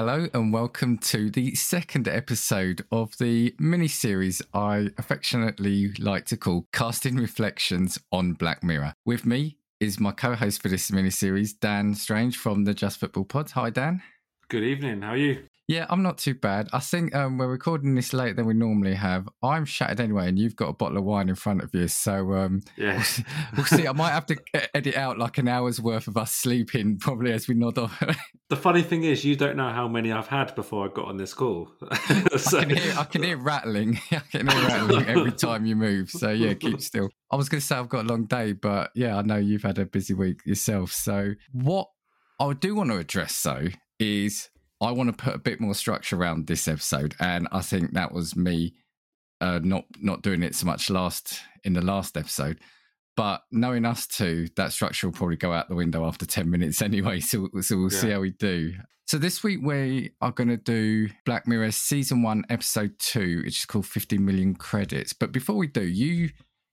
Hello and welcome to the second episode of the mini series I affectionately like to call Casting Reflections on Black Mirror. With me is my co host for this mini series, Dan Strange from the Just Football Pod. Hi, Dan. Good evening. How are you? Yeah, I'm not too bad. I think um, we're recording this later than we normally have. I'm shattered anyway, and you've got a bottle of wine in front of you. So um, Yeah. we'll see. I might have to edit out like an hour's worth of us sleeping, probably as we nod off. The funny thing is, you don't know how many I've had before I got on this call. So- I can hear, I can hear rattling. I can hear rattling every time you move. So yeah, keep still. I was going to say I've got a long day, but yeah, I know you've had a busy week yourself. So what I do want to address though is I want to put a bit more structure around this episode, and I think that was me uh, not not doing it so much last in the last episode. But knowing us two, that structure will probably go out the window after 10 minutes anyway. So, so we'll see how we do. So this week we are going to do Black Mirror season one, episode two, which is called 50 million credits. But before we do, you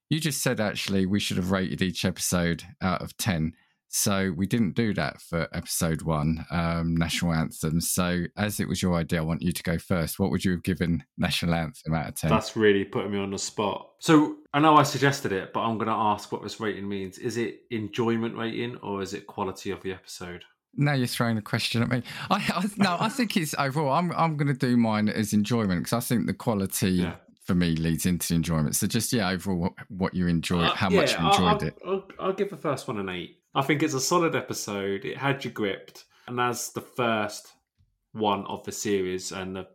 you just said actually we should have rated each episode out of 10. So we didn't do that for episode one, um, National Anthem. So as it was your idea, I want you to go first. What would you have given National Anthem out of 10? That's really putting me on the spot. So I know I suggested it, but I'm going to ask what this rating means. Is it enjoyment rating or is it quality of the episode? Now you're throwing a question at me. I, I no, I think it's overall. I'm I'm going to do mine as enjoyment because I think the quality Yeah. for me leads into enjoyment. So just yeah, overall, what, what you enjoyed, Uh, how much you enjoyed I'll, it. I'll, I'll give the first one an eight. I think it's a solid episode. It had you gripped, and as the first one of the series and the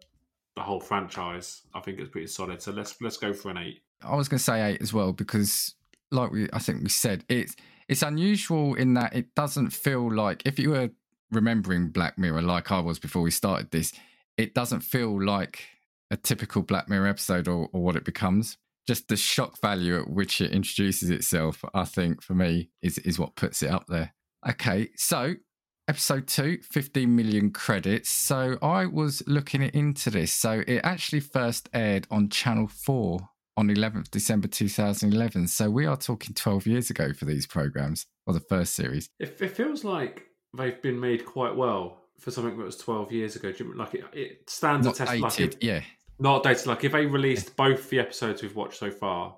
the whole franchise, I think it's pretty solid. So let's let's go for an eight. I was going to say eight as well because, like we, I think we said it's it's unusual in that it doesn't feel like if you were remembering Black Mirror like I was before we started this, it doesn't feel like a typical Black Mirror episode or, or what it becomes. Just the shock value at which it introduces itself, I think, for me, is is what puts it up there. Okay, so episode two, 15 million credits. So I was looking into this. So it actually first aired on Channel 4 on 11th December 2011. So we are talking 12 years ago for these programs, or the first series. It, it feels like they've been made quite well for something that was 12 years ago. Do you- Like it, it stands Not a test. Like if, yeah. Not dated. Like if they released both the episodes we've watched so far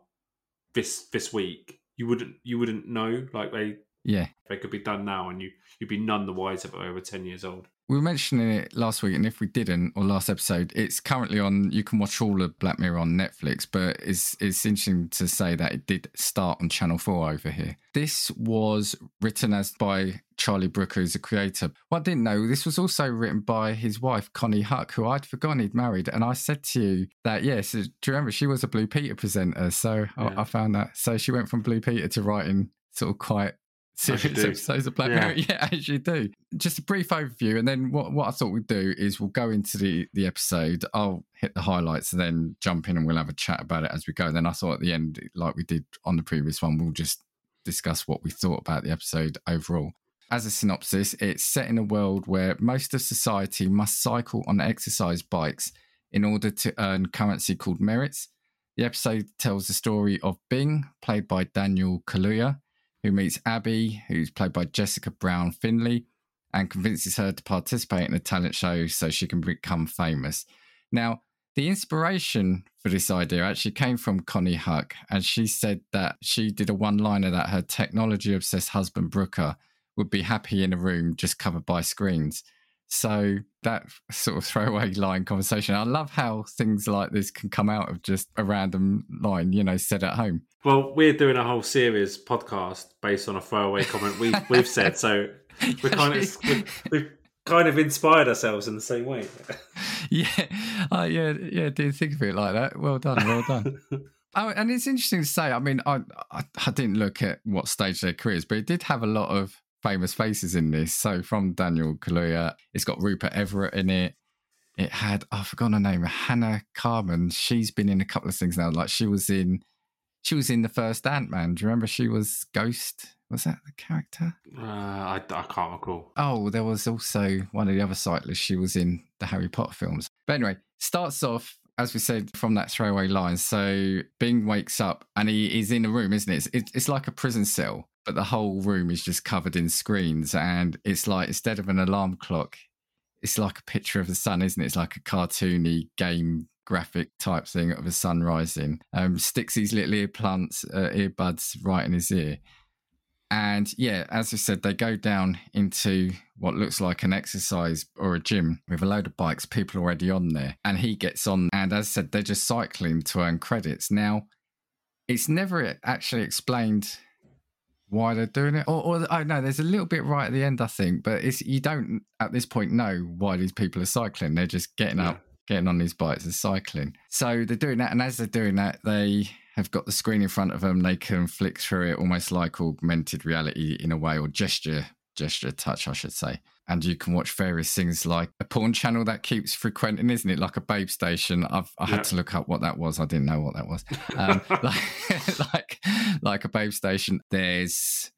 this this week, you wouldn't you wouldn't know. Like they Yeah. they could be done now, and you you'd be none the wiser. But over 10 years old. We were mentioning it last week, and if we didn't, or last episode, it's currently on. You can watch all of Black Mirror on Netflix, but it's it's interesting to say that it did start on Channel Four over here. This was written as by Charlie Brooker, who's a creator. What I didn't know, this was also written by his wife Konnie Huq, who I'd forgotten he'd married. And I said to you that yes, do you remember she was a Blue Peter presenter? So Yeah. I, I found that. So she went from Blue Peter to writing sort of quite serious episodes of Black Yeah. Mirror. Yeah, as you do. Just a brief overview, and then what, what I thought we'd do is we'll go into the the episode. I'll hit the highlights and then jump in and we'll have a chat about it as we go. then I thought at the end, like we did on the previous one, we'll just discuss what we thought about the episode overall. As a synopsis, it's set in a world where most of society must cycle on exercise bikes in order to earn currency called merits. The episode tells the story of Bing, played by Daniel Kaluuya, who meets Abby, who's played by Jessica Brown Findlay, and convinces her to participate in a talent show so she can become famous. Now, the inspiration for this idea actually came from Konnie Huq, and she said that she did a one liner that her technology obsessed husband Brooker would be happy in a room just covered by screens. So that sort of throwaway line conversation. I love how things like this can come out of just a random line, you know, said at home. Well, we're doing a whole series podcast based on a throwaway comment we've, we've said. So we're kind of we've, we've kind of inspired ourselves in the same way. yeah, uh, yeah, yeah. Didn't think of it like that. Well done, well done. oh, and it's interesting to say. I mean, I, I I didn't look at what stage their careers, but it did have a lot of famous faces in this. So from Daniel Kaluuya, it's got Rupert Everett in it. It had oh, I forgot her name, Hannah Carmen. She's been in a couple of things now. Like she was in, she was in the first Ant Man. Do you remember she was Ghost? Was that the character? Uh, I, I can't recall. Oh, there was also one of the other cyclists. She was in the Harry Potter films. But anyway, starts off, as we said, from that throwaway line. So Bing wakes up and he is in a room, isn't it? It's, it's like a prison cell, but the whole room is just covered in screens. And it's like instead of an alarm clock, it's like a picture of the sun, isn't it? It's like a cartoony game graphic type thing of a sun rising. Um, sticks these little ear plants, uh, earbuds right in his ear. And yeah, as I said, they go down into what looks like an exercise or a gym with a load of bikes, people already on there. And he gets on. And as I said, they're just cycling to earn credits. Now, it's never actually explained why they're doing it. Or, or oh no, there's a little bit right at the end, I think, but it's you don't at this point know why these people are cycling. They're just getting yeah. up, getting on these bikes and cycling. So they're doing that, and as they're doing that, they have got the screen in front of them. They can flick through it almost like augmented reality in a way, or gesture gesture touch, I should say. And you can watch various things like a porn channel that keeps frequenting, isn't it? Like a babe station. I've I had to look up what that was. I didn't know what that was. Um, like, like like a babe station. There's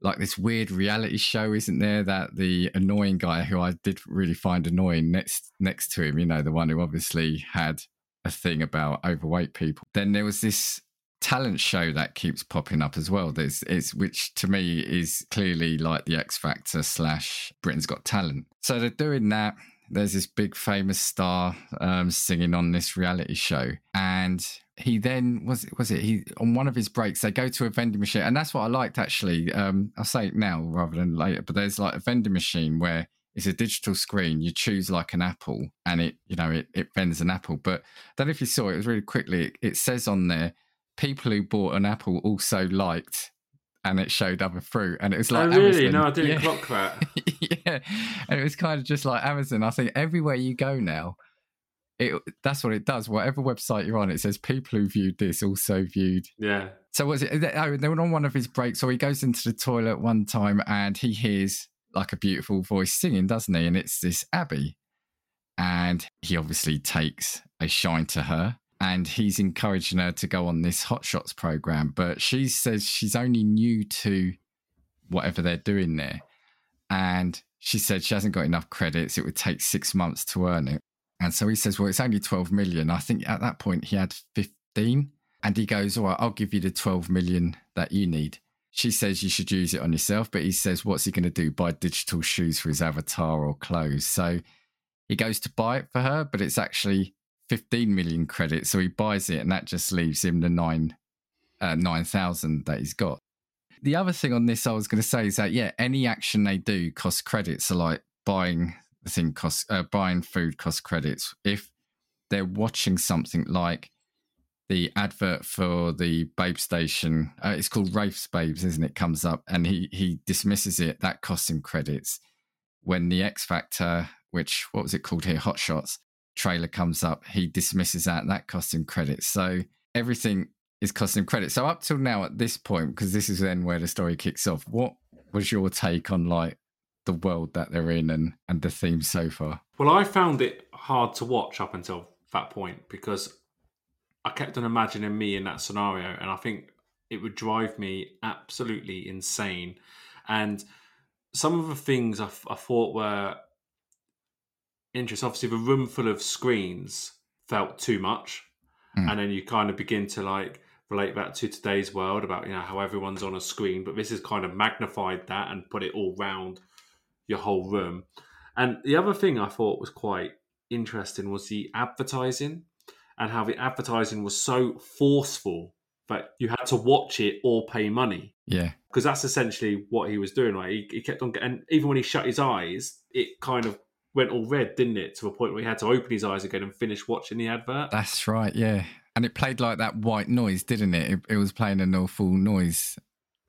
like this weird reality show, isn't there? That the annoying guy who I did really find annoying next next to him, you know, the one who obviously had a thing about overweight people. Then there was this talent show that keeps popping up as well. There's it's which to me is clearly like the X Factor slash Britain's Got Talent. So they're doing that. There's this big famous star um, singing on this reality show, and he then was was it he on one of his breaks they go to a vending machine, and that's what I liked actually. Um, I'll say it now rather than later, but there's like a vending machine where it's a digital screen. You choose like an apple, and it you know it it vends an apple. But then if you saw it, it was really quickly. It, it says on there people who bought an apple also liked and it showed other fruit. And it was oh, like oh really? Amazon. no i didn't yeah. clock that. Yeah. And it was kind of just like amazon. I think everywhere you go now it that's what it does. Whatever website you're on it says people who viewed this also viewed. Yeah. So was it oh, they were on one of his breaks. Or he goes into the toilet one time and he hears like a beautiful voice singing doesn't he? And it's this abby. And he obviously takes a shine to her and he's encouraging her to go on this Hot Shots program. But she says she's only new to whatever they're doing there. And she said she hasn't got enough credits. It would take six months to earn it. And so he says, Well, it's only 12 million. I think at that point he had 15. And he goes, All right, I'll give you the 12 million that you need. She says you should use it on yourself. But he says, What's he going to do? Buy digital shoes for his avatar or clothes. So he goes to buy it for her, but it's actually 15 million credits. So he buys it, and that just leaves him the nine uh, 9,000 that he's got. The other thing on this I was going to say is that, yeah, any action they do costs credits. So, like buying the thing costs, uh, buying food costs credits. If they're watching something like the advert for the Babe Station, uh, it's called Wraith's Babes, isn't it? Comes up and he, he dismisses it. That costs him credits. When the X Factor, which, what was it called here? Hot Shots, trailer comes up, he dismisses that. That costs him credits. So everything is costing credit. So up till now, at this point, because this is then where the story kicks off, what was your take on like the world that they're in and and the theme so far? Well, I found it hard to watch up until that point because I kept on imagining me in that scenario, and I think it would drive me absolutely insane. And some of the things I, I thought were interest. Obviously, the room full of screens felt too much, mm. and then you kind of begin to like relate that to today's world about you know how everyone's on a screen, but this has kind of magnified that and put it all round your whole room. And the other thing I thought was quite interesting was the advertising and how the advertising was so forceful that you had to watch it or pay money. Yeah. Because that's essentially what he was doing, right? He, he kept on getting, even when he shut his eyes, it kind of went all red, didn't it? To a point where he had to open his eyes again and finish watching the advert. That's right, yeah. And it played like that white noise, didn't it? It, it was playing an awful noise.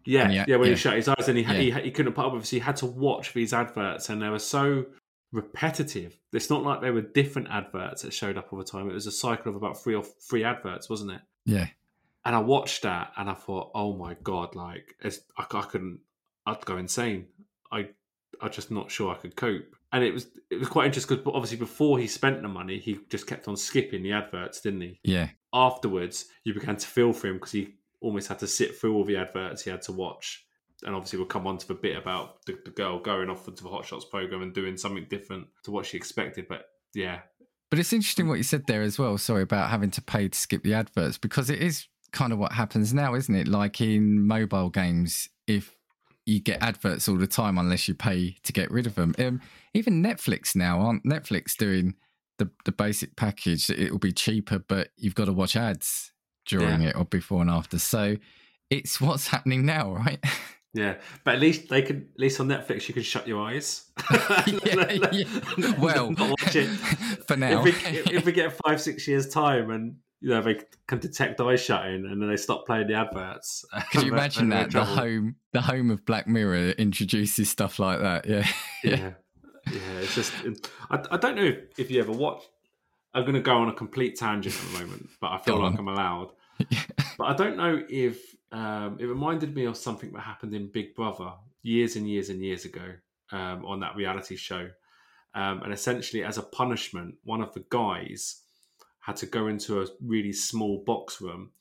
Yeah, yeah. When yeah. he shut his eyes, and he, yeah. he he couldn't put up with. So he had to watch these adverts, and they were so repetitive. It's not like they were different adverts that showed up all the time. It was a cycle of about three or three adverts, wasn't it? Yeah. And I watched that, and I thought, oh my god, like I, I couldn't. I'd go insane. I I'm just not sure I could cope. And it was it was quite interesting because obviously before he spent the money, he just kept on skipping the adverts, didn't he? Yeah. Afterwards, you began to feel for him because he almost had to sit through all the adverts he had to watch. And obviously, we'll come on to the bit about the, the girl going off into the Hot Shots program and doing something different to what she expected. But yeah. But it's interesting what you said there as well. Sorry about having to pay to skip the adverts because it is kind of what happens now, isn't it? Like in mobile games, if you get adverts all the time unless you pay to get rid of them. Um, even Netflix now aren't Netflix doing the the basic package? It will be cheaper, but you've got to watch ads during Yeah. it or before and after. So it's what's happening now, right? Yeah, but at least they can. At least on Netflix, you can shut your eyes. yeah, yeah. Well, watch it. for now. If we, if we get five, six years time, and you know they can detect eyes shutting, and then they stop playing the adverts. Could you imagine that the home the home of Black Mirror introduces stuff like that? Yeah, Yeah, yeah. It's just. I, I don't know if, if you ever watch. I'm going to go on a complete tangent at the moment, but I feel Go like on. I'm allowed. But I don't know if um, it reminded me of something that happened in Big Brother years and years and years ago um, on that reality show. Um, and essentially, as a punishment, one of the guys had to go into a really small box room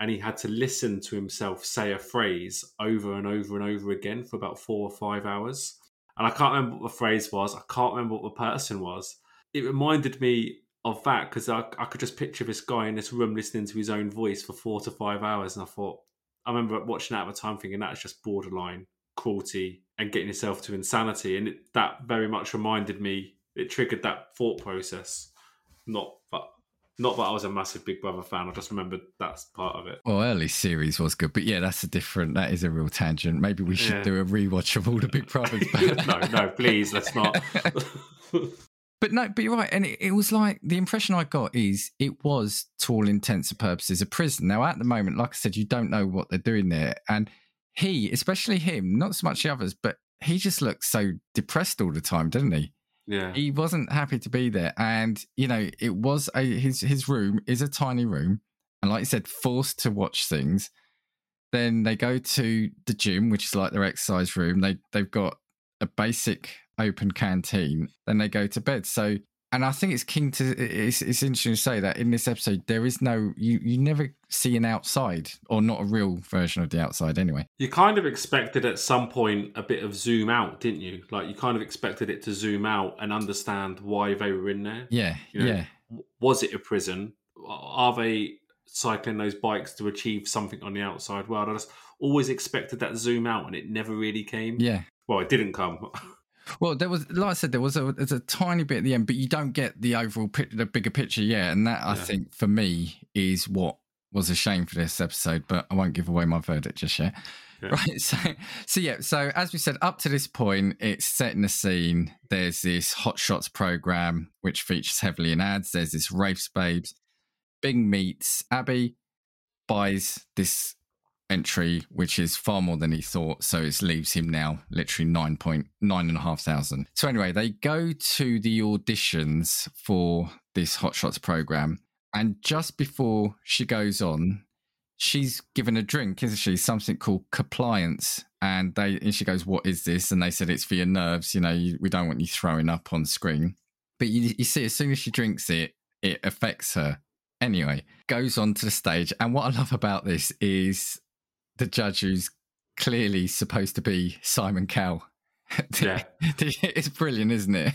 and he had to listen to himself say a phrase over and over and over again for about four or five hours. And I can't remember what the phrase was, I can't remember what the person was. It reminded me of that because I, I could just picture this guy in this room listening to his own voice for four to five hours. And I thought, I remember watching that at the time thinking that's just borderline cruelty and getting yourself to insanity. And it, that very much reminded me, it triggered that thought process. Not that, not that I was a massive Big Brother fan. I just remembered that's part of it. Well, early series was good, but yeah, that's a different. That is a real tangent. Maybe we should Yeah. do a rewatch of all the Big Brothers. no, no, please, let's not. But no, but you're right, and it, it was like the impression I got is it was, to all intents and purposes, a prison. Now, at the moment, like I said, you don't know what they're doing there, and he, especially him, not so much the others, but he just looked so depressed all the time, didn't he? Yeah, he wasn't happy to be there. And you know it was a his his room is a tiny room. And like you said forced to watch things. Then they go to the gym which is like their exercise room. They they've got a basic open canteen. Then they go to bed. So and i think it's keen to it's, it's interesting to say that in this episode there is no you you never see an outside or not a real version of the outside anyway you kind of expected at some point a bit of zoom out, didn't you? Like you kind of expected it to zoom out and understand why they were in there. yeah You know, yeah Was it a prison? Are they cycling those bikes to achieve something on the outside world? I just always expected that zoom out, and it never really came. yeah Well, it didn't come. Well, there was, like I said, there was a there's a tiny bit at the end, but you don't get the overall pic, the bigger picture yet, and that I think for me is what was a shame for this episode. But I won't give away my verdict just yet. Yeah. Right, so so yeah, so as we said, up to this point, it's setting the scene. There's this Hot Shots program which features heavily in ads. There's this Wraiths Babes. Bing meets Abby, buys this entry, which is far more than he thought. So it leaves him now literally nine point nine and a half thousand. So anyway, they go to the auditions for this Hot Shots program, and just before she goes on, she's given a drink, isn't she? Something called compliance. And they and she goes, "What is this?" And they said, "It's for your nerves. You know, you, we don't want you throwing up on screen." But you, you see, as soon as she drinks it, it affects her. Anyway, goes on to the stage, and what I love about this is the judge who's clearly supposed to be Simon Cowell. Yeah. it's brilliant, isn't it?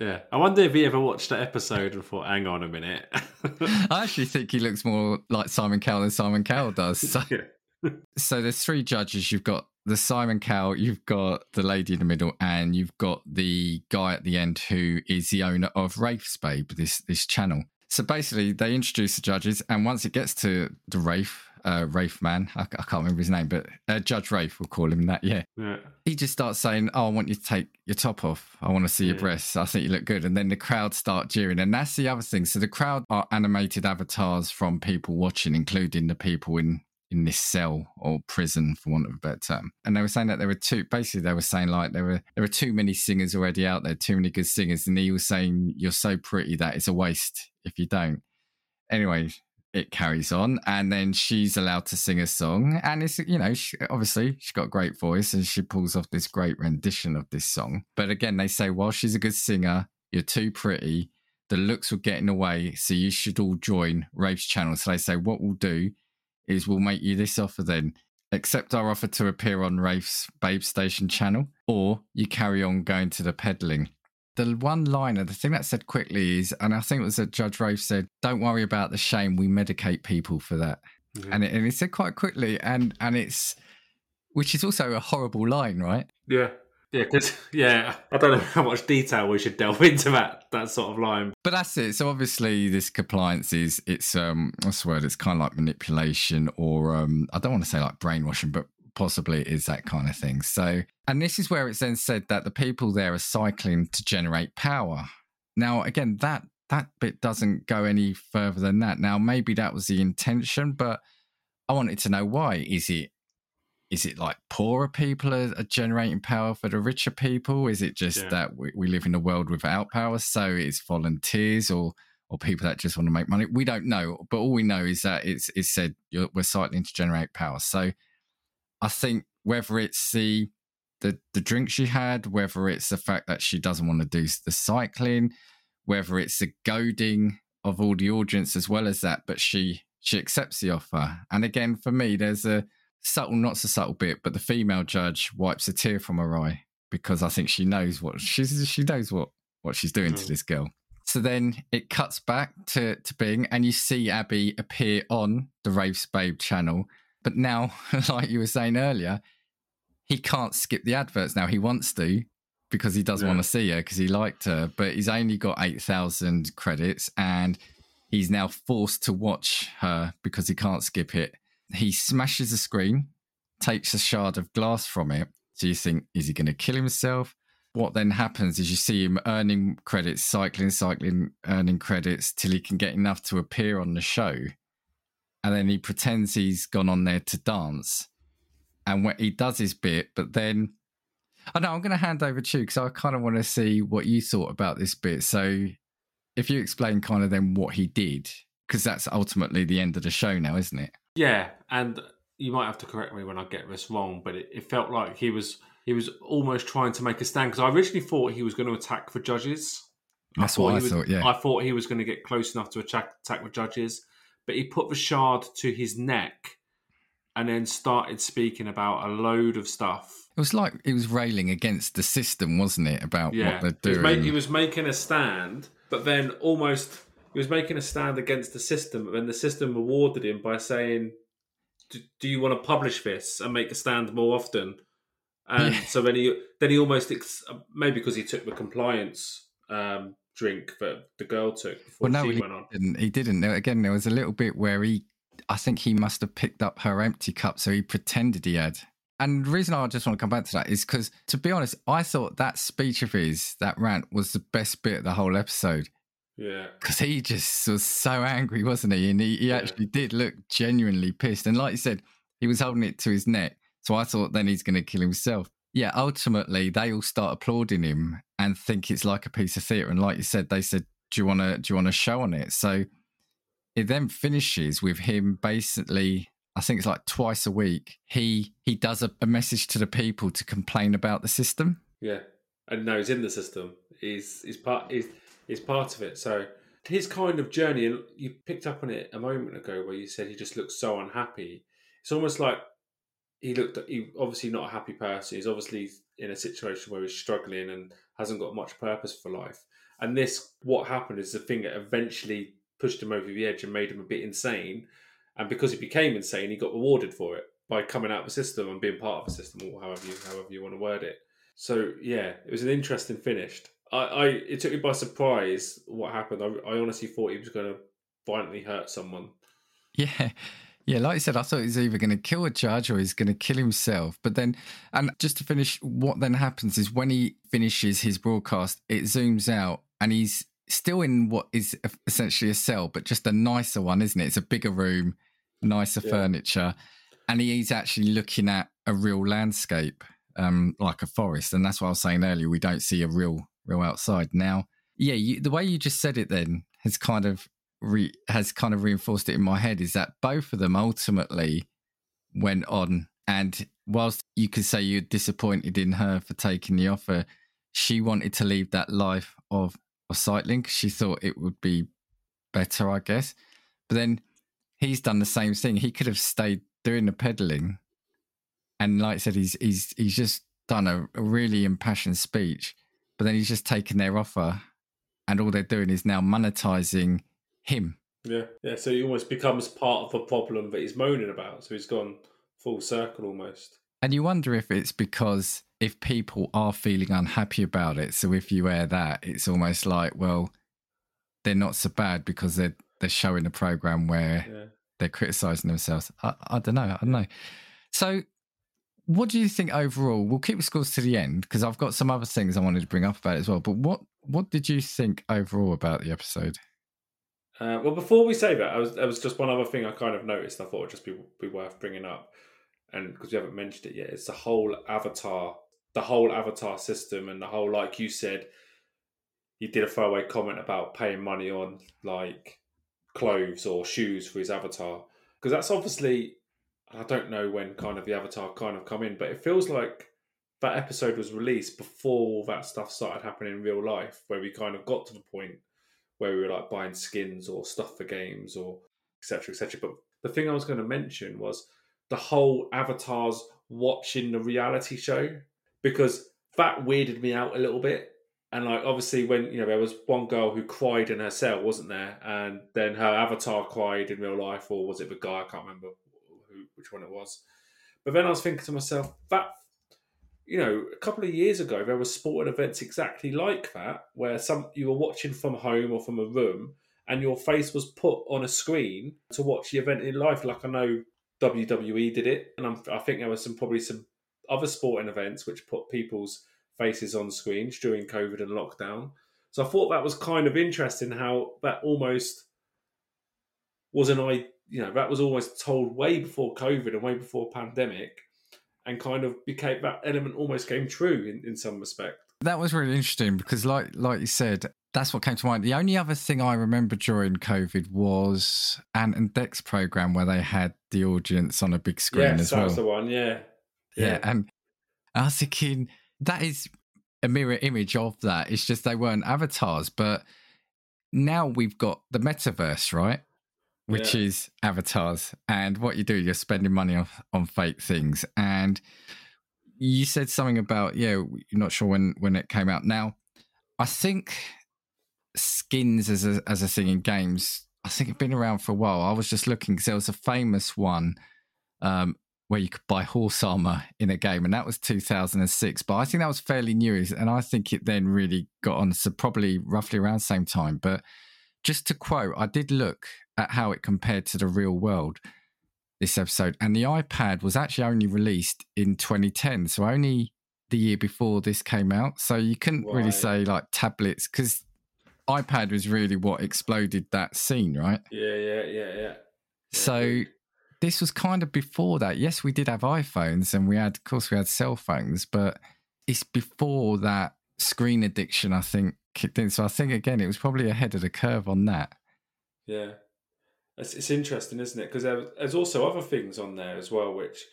yeah, I wonder if he ever watched that episode and thought, "Hang on a minute." I actually think he looks more like Simon Cowell than Simon Cowell does. So, Yeah. so there's three judges. You've got the Simon Cowell, you've got the lady in the middle, and you've got the guy at the end who is the owner of Wraith's Babe, this this channel. So basically, they introduce the judges, and once it gets to the Wraith, uh, Wraith man, I, I can't remember his name, but uh, Judge Wraith, we'll call him that. Yeah, yeah, he just starts saying, "Oh, I want you to take your top off. I want to see your Yeah. breasts. I think you look good." And then the crowd start jeering, and that's the other thing. So the crowd are animated avatars from people watching, including the people in in this cell or prison, for want of a better term. And they were saying that there were two. Basically, they were saying like there were there were too many singers already out there, too many good singers, and he was saying, "You're so pretty that it's a waste if you don't." Anyway, it carries on and then she's allowed to sing a song and it's you know she, obviously she's got a great voice and she pulls off this great rendition of this song. But again they say while she's a good singer you're too pretty. The looks will get in the way so you should all join Wraith's channel. So they say what we'll do is we'll make you this offer then. Accept our offer to appear on Wraith's Babe Station channel or you carry on going to the peddling the one liner, the thing that said quickly is, and I think it was that Judge Wraith said, "Don't worry about the shame. We medicate people for that." yeah. And it, and it said quite quickly, and and it's which is also a horrible line, right? Yeah. Yeah, because yeah, I don't know how much detail we should delve into that that sort of line. But that's it. So obviously, this compliance is it's um what's the word? It's kind of like manipulation, or um I don't want to say like brainwashing, but possibly it is that kind of thing. So, and this is where it's then said that the people there are cycling to generate power. Now, again, that that bit doesn't go any further than that. Now, maybe that was the intention, but I wanted to know why. Is it is it like poorer people are, are, generating power for the richer people? Is it just yeah. that we, we, live in a world without power, so it's volunteers or or people that just want to make money? We don't know, but all we know is that it's it's said we're cycling to generate power. So I think whether it's the the the drink she had, whether it's the fact that she doesn't want to do the cycling, whether it's the goading of all the audience as well as that, but she she accepts the offer. And again, for me, there's a subtle, not so subtle bit, but the female judge wipes a tear from her eye because I think she knows what she's she knows what what she's doing mm. to this girl. So then it cuts back to to Bing, and you see Abby appear on the Wraith's Babe channel. But now, like you were saying earlier, he can't skip the adverts now. He wants to because he does yeah. want to see her because he liked her, but he's only got eight thousand credits, and he's now forced to watch her because he can't skip it he smashes the screen, takes a shard of glass from it. So you think, is he going to kill himself? What then happens is you see him earning credits, cycling, cycling, earning credits till he can get enough to appear on the show. And then he pretends he's gone on there to dance. And when he does his bit, but then I know I'm going to hand over to you because I kind of want to see what you thought about this bit. So if you explain kind of then what he did, because that's ultimately the end of the show now, isn't it? Yeah, and you might have to correct me when I get this wrong, but it, it felt like he was he was almost trying to make a stand because I originally thought he was going to attack for judges. That's I what I was, thought. Yeah, I thought he was going to get close enough to attack attack the judges, but he put the shard to his neck and then started speaking about a load of stuff. It was like he was railing against the system, wasn't it? About yeah. what they're doing. He was, make, he was making a stand, but then almost he was making a stand against the system, and the system rewarded him by saying, "Do you want to publish this and make a stand more often?" And yeah. so then he then he almost ex- maybe because he took the compliance um, drink that the girl took before well, no, she he went on. Didn't. He didn't. Again, there was a little bit where he, I think he must have picked up her empty cup, so he pretended he had. And the reason I just want to come back to that is because, to be honest, I thought that speech of his, that rant, was the best bit of the whole episode. Yeah. Because he just was so angry, wasn't he? And he, he yeah. actually did look genuinely pissed. And like you said, he was holding it to his neck. So I thought then he's going to kill himself. Yeah, ultimately they all start applauding him and think it's like a piece of theatre. And like you said, they said, "Do you want to? Do you want to show on it?" So it then finishes with him basically. I think it's like twice a week. He he does a, a message to the people to complain about the system. Yeah, and now he's in the system. He's he's part. He's is part of it. So his kind of journey, and you picked up on it a moment ago where you said he just looks so unhappy. It's almost like he looked. He obviously not a happy person. He's obviously in a situation where he's struggling and hasn't got much purpose for life. And this, what happened, is the thing that eventually pushed him over the edge and made him a bit insane. And because he became insane, he got rewarded for it by coming out of the system and being part of the system, or however you however you want to word it. So yeah, it was an interesting finish. I, I it took me by surprise what happened. I, I honestly thought he was going to violently hurt someone. Yeah. Yeah, like I said, I thought he's either going to kill a judge or he's going to kill himself. But then, and just to finish, what then happens is when he finishes his broadcast, it zooms out and he's still in what is essentially a cell, but just a nicer one, isn't it? It's a bigger room, nicer yeah. furniture, and he's actually looking at a real landscape, um, like a forest. And that's what I was saying earlier. We don't see a real real outside. Now, yeah, you, the way you just said it then has kind of re, has kind of reinforced it in my head is that both of them ultimately went on, and whilst you could say you're disappointed in her for taking the offer, she wanted to leave that life of of cycling she thought it would be better, I guess. But then he's done the same thing. He could have stayed doing the pedaling, and like I said, he's he's he's just done a, a really impassioned speech but then he's just taken their offer and all they're doing is now monetizing him. Yeah, yeah. So he almost becomes part of the problem that he's moaning about. So he's gone full circle almost. And you wonder if it's because if people are feeling unhappy about it, so if you air that, it's almost like, well, they're not so bad because they're they're showing a program where yeah. they're criticizing themselves. I, I don't know. I don't know. So, what do you think overall? We'll keep the scores to the end because I've got some other things I wanted to bring up about it as well. But what what did you think overall about the episode? Uh, well, before we say that, I was there was just one other thing I kind of noticed. I thought would just be be worth bringing up, and because we haven't mentioned it yet, it's the whole avatar, the whole avatar system, and the whole like you said, he did a throwaway comment about paying money on like clothes or shoes for his avatar because that's obviously I don't know when kind of the avatar kind of come in, but it feels like that episode was released before all that stuff started happening in real life, where we kind of got to the point where we were like buying skins or stuff for games or etc. etc. But the thing I was going to mention was the whole avatars watching the reality show because that weirded me out a little bit. And like obviously when you know there was one girl who cried in her cell, wasn't there? And then her avatar cried in real life, or was it the guy? I can't remember who, which one it was. But then I was thinking to myself, that you know, a couple of years ago, there were sporting events exactly like that, where some you were watching from home or from a room, and your face was put on a screen to watch the event in life. Like I know WWE did it, and I'm, i think there was some probably some other sporting events which put people's faces on screens during COVID and lockdown. So I thought that was kind of interesting how that almost was an I, you know, that was almost told way before COVID and way before pandemic and kind of became that element almost came true in, in some respect. That was really interesting because, like like you said, that's what came to mind. The only other thing I remember during COVID was Ant and Dec's program where they had the audience on a big screen yes, as that well. was the one, yeah. yeah. yeah. And I was thinking that is a mirror image of that. It's just they weren't avatars, but now we've got the metaverse, right? Which yeah. is avatars. And what you do, you're spending money on, on fake things. And you said something about, yeah, you're not sure when, when it came out. Now, I think skins as a, as a thing in games, I think it's been around for a while. I was just looking because there was a famous one um, where you could buy horse armor in a game, and that was 2006. But I think that was fairly new, and I think it then really got on, so probably roughly around the same time. But just to quote, I did look at how it compared to the real world this episode. And the iPad was actually only released in 2010, so only the year before this came out. So you couldn't right. really say like tablets because iPad was really what exploded that scene, right? Yeah, yeah, yeah, yeah. So this was kind of before that. Yes, we did have iPhones and we had, of course, we had cell phones, but it's before that screen addiction, I think, kicked in. So I think, again, it was probably ahead of the curve on that. Yeah. It's, it's interesting, isn't it? Because there, there's also other things on there as well, which.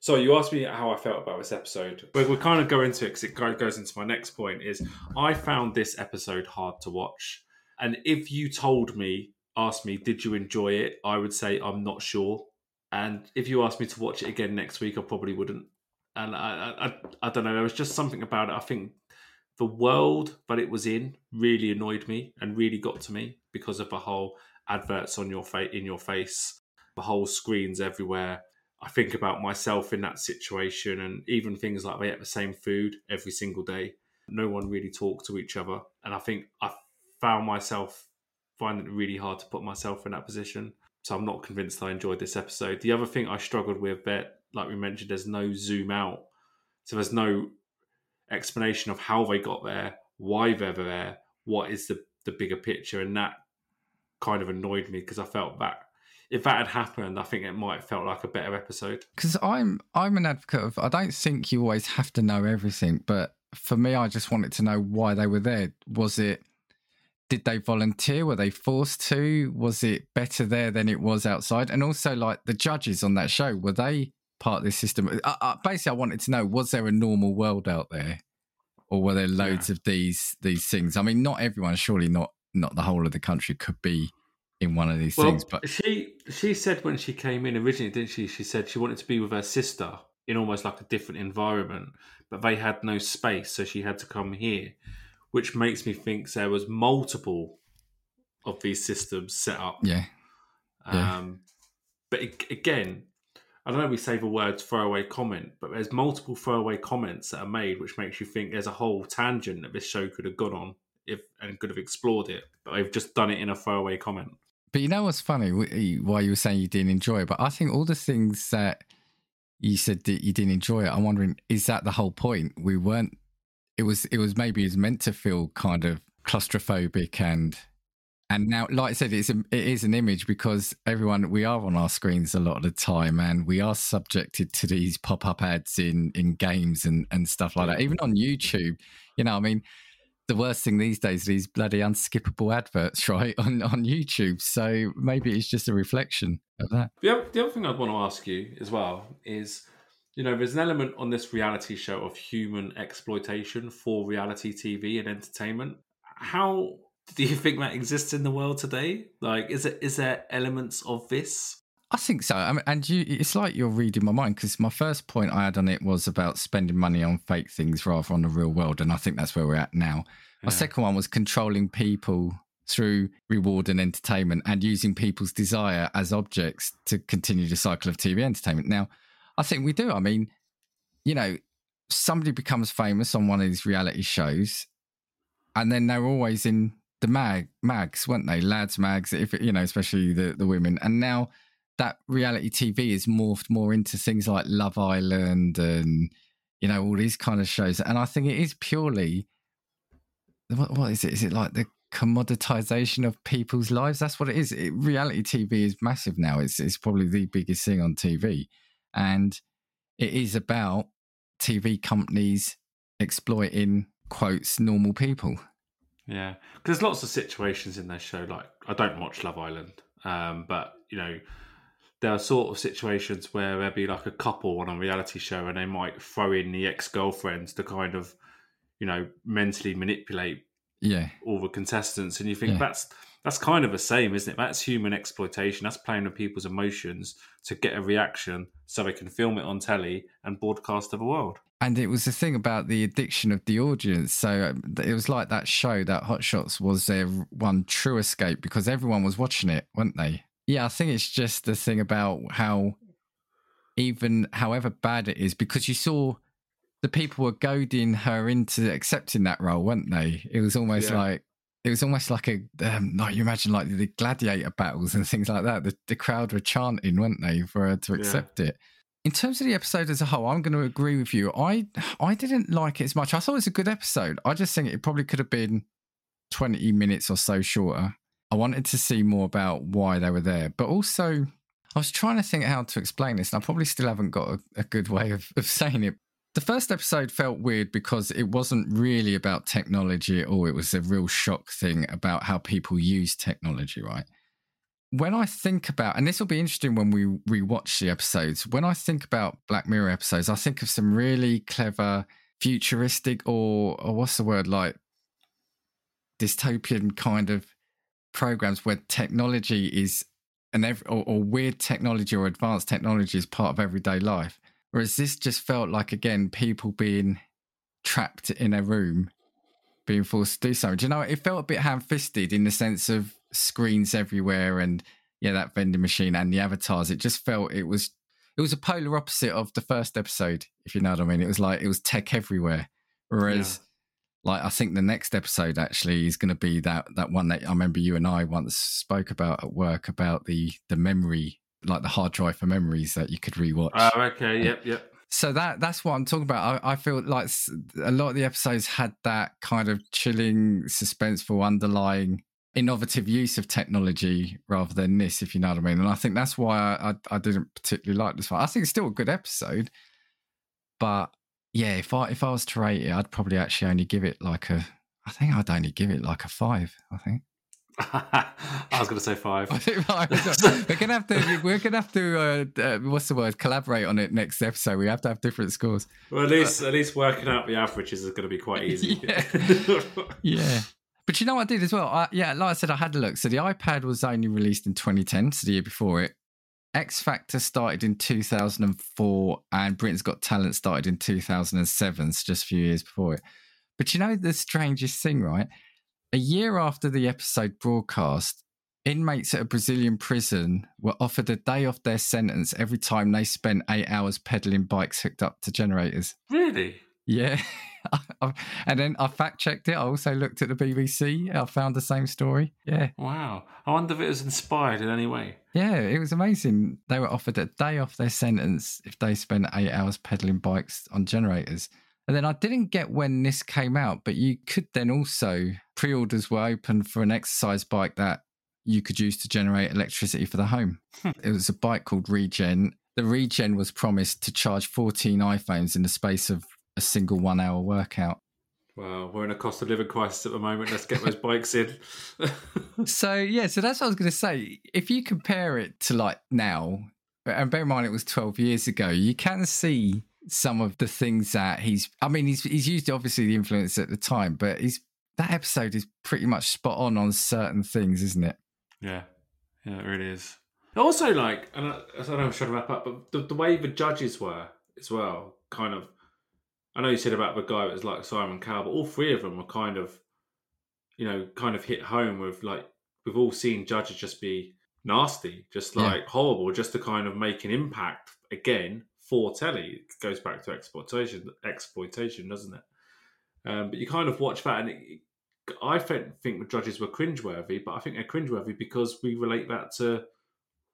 So you asked me how I felt about this episode. We're, we're kind of going into it because it goes into my next point. Is I found this episode hard to watch, and if you told me, asked me, did you enjoy it? I would say I'm not sure. And if you asked me to watch it again next week, I probably wouldn't. And I, I, I don't know. There was just something about it. I think the world that it was in really annoyed me and really got to me because of the whole adverts on your face in your face, the whole screens everywhere. I think about myself in that situation, and even things like they ate the same food every single day. No one really talked to each other, and I think I found myself finding it really hard to put myself in that position. So I'm not convinced I enjoyed this episode. The other thing I struggled with, that like we mentioned, there's no zoom out, so there's no explanation of how they got there, why they're there, what is the the bigger picture, and that kind of annoyed me because I felt that if that had happened, I think it might have felt like a better episode. Because I'm I'm an advocate of I don't think you always have to know everything, but for me, I just wanted to know why they were there. Was it did they volunteer? Were they forced to? Was it better there than it was outside? And also, like the judges on that show, were they part of this system? Uh, uh, basically, I wanted to know: was there a normal world out there, or were there loads yeah. of these these things? I mean, not everyone, surely not not the whole of the country could be in one of these well, things. But she she said when she came in originally, didn't she? She said she wanted to be with her sister in almost like a different environment, but they had no space, so she had to come here, which makes me think there was multiple of these systems set up. Yeah. yeah. Um, but again, I don't know. We say the word throwaway comment, but there's multiple throwaway comments that are made, which makes you think there's a whole tangent that this show could have gone on if and could have explored it, but they've just done it in a throwaway comment. But you know what's funny? Why you were saying you didn't enjoy it, but I think all the things that you said that you didn't enjoy it. I'm wondering, is that the whole point? We weren't. It was. It was maybe it's meant to feel kind of claustrophobic and and now, like I said, it's a, it is an image because everyone we are on our screens a lot of the time, and we are subjected to these pop up ads in in games and and stuff like that. Even on YouTube, you know, I mean, the worst thing these days are these bloody unskippable adverts right on on youtube. So maybe it's just a reflection of that. The other, the other thing i'd want to ask you as well is you know there's an element on this reality show of human exploitation for reality tv and entertainment. How do you think that exists in the world today? Like is it is there elements of this I think so. I mean, and you, it's like you're reading my mind because my first point I had on it was about spending money on fake things rather on the real world, and I think that's where we're at now. Yeah. My second one was controlling people through reward and entertainment and using people's desire as objects to continue the cycle of TV entertainment. Now, I think we do. I mean, you know, somebody becomes famous on one of these reality shows, and then they're always in the mag mags, weren't they? Lads mags, if you know, especially the the women, and now that reality TV has morphed more into things like Love Island and you know all these kind of shows, and I think it is purely what, what is it? Is it like the commoditization of people's lives? That's what it is. It, reality TV is massive now. It's it's probably the biggest thing on TV, and it is about TV companies exploiting quotes normal people. Yeah, because there's lots of situations in their show. Like I don't watch Love Island, um, but you know there are sort of situations where there'll be like a couple on a reality show and they might throw in the ex girlfriends to kind of, you know, mentally manipulate yeah all the contestants. And you think yeah. that's that's kind of the same, isn't it? That's human exploitation. That's playing with people's emotions to get a reaction so they can film it on telly and broadcast to the world. And it was the thing about the addiction of the audience. So um, it was like that show, that Hot Shots was their one true escape because everyone was watching it, weren't they? Yeah, I think it's just the thing about how, even however bad it is, because you saw the people were goading her into accepting that role, weren't they? It was almost yeah. like it was almost like a um, like you imagine like the gladiator battles and things like that. The, the crowd were chanting, weren't they, for her to accept yeah. it. In terms of the episode as a whole, I'm going to agree with you. I I didn't like it as much. I thought it was a good episode. I just think it probably could have been 20 minutes or so shorter. I wanted to see more about why they were there, but also I was trying to think how to explain this, and I probably still haven't got a, a good way of, of saying it. The first episode felt weird because it wasn't really about technology at all. It was a real shock thing about how people use technology, right? When I think about, and this will be interesting when we rewatch the episodes, when I think about Black Mirror episodes, I think of some really clever, futuristic, or, or what's the word, like dystopian kind of programs where technology is an ev- or, or weird technology or advanced technology is part of everyday life. Whereas this just felt like again people being trapped in a room, being forced to do something. Do you know, it felt a bit ham-fisted in the sense of screens everywhere and yeah, that vending machine and the avatars. It just felt it was it was a polar opposite of the first episode, if you know what I mean. It was like it was tech everywhere. Whereas like I think the next episode actually is going to be that that one that I remember you and I once spoke about at work about the the memory, like the hard drive for memories that you could rewatch. Oh, okay, yep, yep. So that that's what I'm talking about. I, I feel like a lot of the episodes had that kind of chilling, suspenseful, underlying, innovative use of technology rather than this, if you know what I mean. And I think that's why I, I, I didn't particularly like this one. I think it's still a good episode, but yeah, if I if I was to rate it, I'd probably actually only give it like a. I think I'd only give it like a five. I think. I was going to say five. we're gonna have to. We're gonna have to. Uh, uh, what's the word? Collaborate on it next episode. We have to have different scores. Well, at least at least working out the averages is going to be quite easy. Yeah. yeah. But you know what I did as well? I, yeah, like I said, I had a look. So the iPad was only released in 2010, so the year before it. X Factor started in 2004 and Britain's Got Talent started in 2007, so just a few years before it. But you know the strangest thing, right? A year after the episode broadcast, inmates at a Brazilian prison were offered a day off their sentence every time they spent eight hours pedaling bikes hooked up to generators. Really? Yeah. and then I fact checked it. I also looked at the BBC. I found the same story. Yeah. Wow. I wonder if it was inspired in any way. Yeah, it was amazing. They were offered a day off their sentence if they spent eight hours pedaling bikes on generators. And then I didn't get when this came out, but you could then also pre orders were open for an exercise bike that you could use to generate electricity for the home. Hmm. It was a bike called Regen. The Regen was promised to charge 14 iPhones in the space of a single one hour workout. Well, we're in a cost of living crisis at the moment. Let's get those bikes in. So, yeah, so that's what I was going to say. If you compare it to like now, and bear in mind it was 12 years ago, you can see some of the things that he's, I mean, he's, he's used obviously the influence at the time, but he's, that episode is pretty much spot on on certain things, isn't it? yeah, yeah, it really is. Also, like, and I, I don't know, I'm trying to wrap up, but the, the way the judges were as well, kind of. I know you said about the guy that was like Simon Cowell, but all three of them were kind of, you know, kind of hit home with like we've all seen judges just be nasty, just Yeah. like horrible, just to kind of make an impact again for telly. It goes back to exploitation, exploitation, doesn't it? Um, but you kind of watch that, and it, I think, think the judges were cringeworthy, but I think they're cringeworthy because we relate that to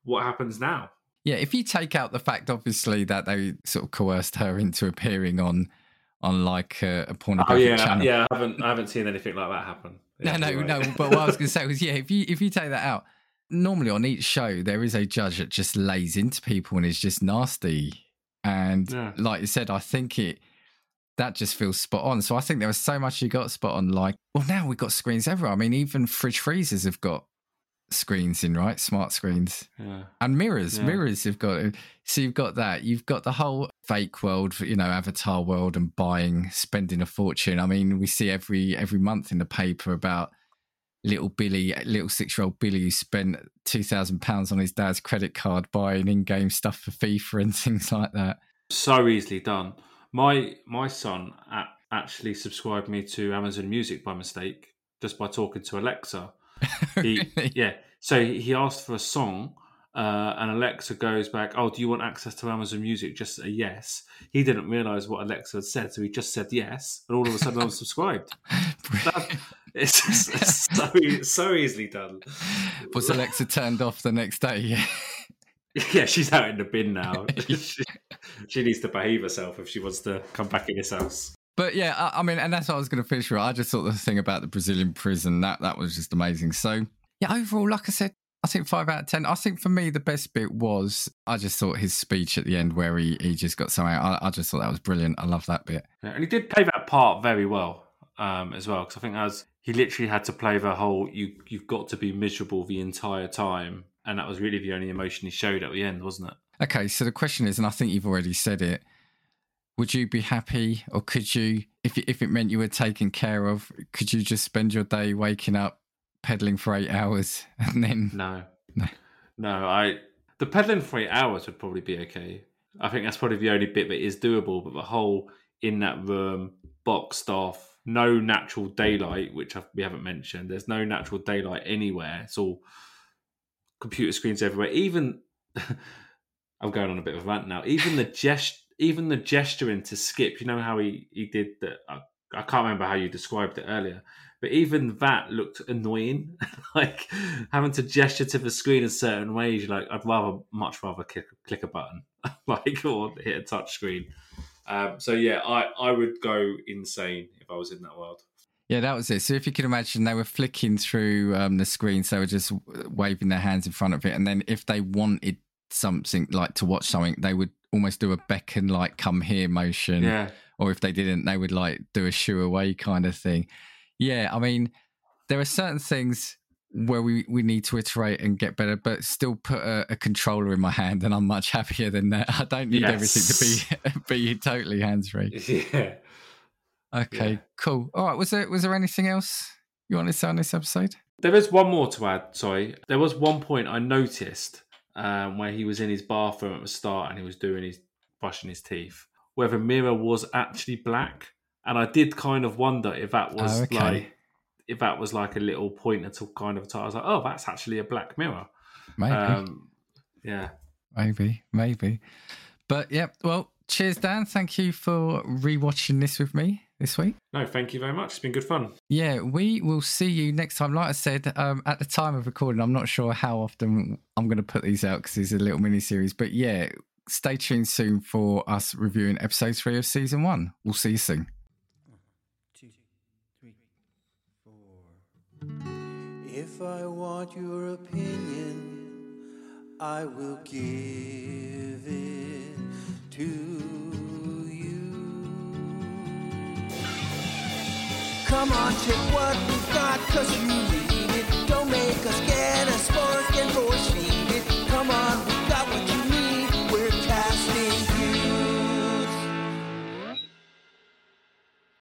what happens now. Yeah, if you take out the fact, obviously, that they sort of coerced her into appearing on on like uh, a, a Oh pornographic yeah, channel. yeah. Yeah, I haven't, I haven't seen anything like that happen. No, Yeah, no, you're right. no. But what I was going to say was, yeah, if you if you take that out, normally on each show there is a judge that just lays into people and is just nasty. And Yeah. like you said, I think it that just feels spot on. So I think there was so much you got spot on. Like, well, now we've got screens everywhere. I mean, even fridge freezers have got screens in, right? Smart screens yeah, and mirrors. Yeah. Mirrors have got. So you've got that. You've got the whole fake world, you know, avatar world, and buying, spending a fortune. I mean, we see every every month in the paper about little Billy, little six year old Billy, who spent two thousand pounds on his dad's credit card buying in game stuff for FIFA and things like that. so easily done. My my son actually subscribed me to Amazon Music by mistake just by talking to Alexa. He, Really? yeah, so he asked for a song. Uh, and Alexa goes back, Oh, do you want access to Amazon Music? Just a yes. He didn't realize what Alexa had said, so he just said yes. And all of a sudden, I'm subscribed. That- it's, just, it's so, so easily done. Was Alexa turned off the next day? Yeah, she's out in the bin now. she, she needs to behave herself if she wants to come back in this house. But yeah, I, I mean, and that's what I was going to finish with. I just thought the thing about the Brazilian prison that that was just amazing. So yeah, overall, like I said, I think five out of ten. I think for me the best bit was I just thought his speech at the end where he he just got something. I, I just thought that was brilliant. I love that bit. Yeah, and he did play that part very well um, as well, because I think as he literally had to play the whole "you you've got to be miserable the entire time," and that was really the only emotion he showed at the end, wasn't it? Okay, so the question is, and I think you've already said it. Would you be happy, or could you, if it, if it meant you were taken care of, could you just spend your day waking up, pedaling for eight hours, and then No, No. no. I the pedaling for eight hours would probably be okay. I think that's probably the only bit that is doable. But the whole in that room, boxed off, no natural daylight, which we haven't mentioned. There's no natural daylight anywhere. It's all computer screens everywhere. Even I'm going on a bit of a rant now. Even the gest, even the gesturing to skip. You know how he he did that. I, I can't remember how you described it earlier, but even that looked annoying. like having to gesture to the screen in certain ways. You're like, I'd rather, much rather click, click a button, like or hit a touch screen. Um, so yeah, I I would go insane if I was in that world. Yeah, that was it. So if you can imagine, they were flicking through um, the screen, so they were just waving their hands in front of it, and then if they wanted something like to watch something, they would almost do a beckon, like "come here" motion, Yeah, or if they didn't, they would like do a shoo away kind of thing. Yeah, I mean, there are certain things where we, we need to iterate and get better, but still put a, a controller in my hand, and I'm much happier than that. I don't need everything to be be totally hands free. yeah. Okay, Yeah. cool. All right, was there was there anything else you wanted to say on this episode? There is one more to add. Sorry, there was one point I noticed um, where he was in his bathroom at the start and he was doing his brushing his teeth, where the mirror was actually black, and I did kind of wonder if that was Oh, okay. like if that was like a little pointer to kind of. I was like, oh, that's actually a Black Mirror. Maybe. Um, yeah. Maybe, maybe. But yeah, well, cheers, Dan. Thank you for rewatching this with me this week. No, thank you very much. It's been good fun. Yeah, we will see you next time. Like I said, um, at the time of recording, I'm not sure how often I'm going to put these out because it's a little mini series. But yeah, stay tuned soon for us reviewing episode three of season one. We'll see you soon. two, three, four. If I want your opinion, I will give it to Come on, check what we've got, cause you need it. Don't make us get a sports and bullshit.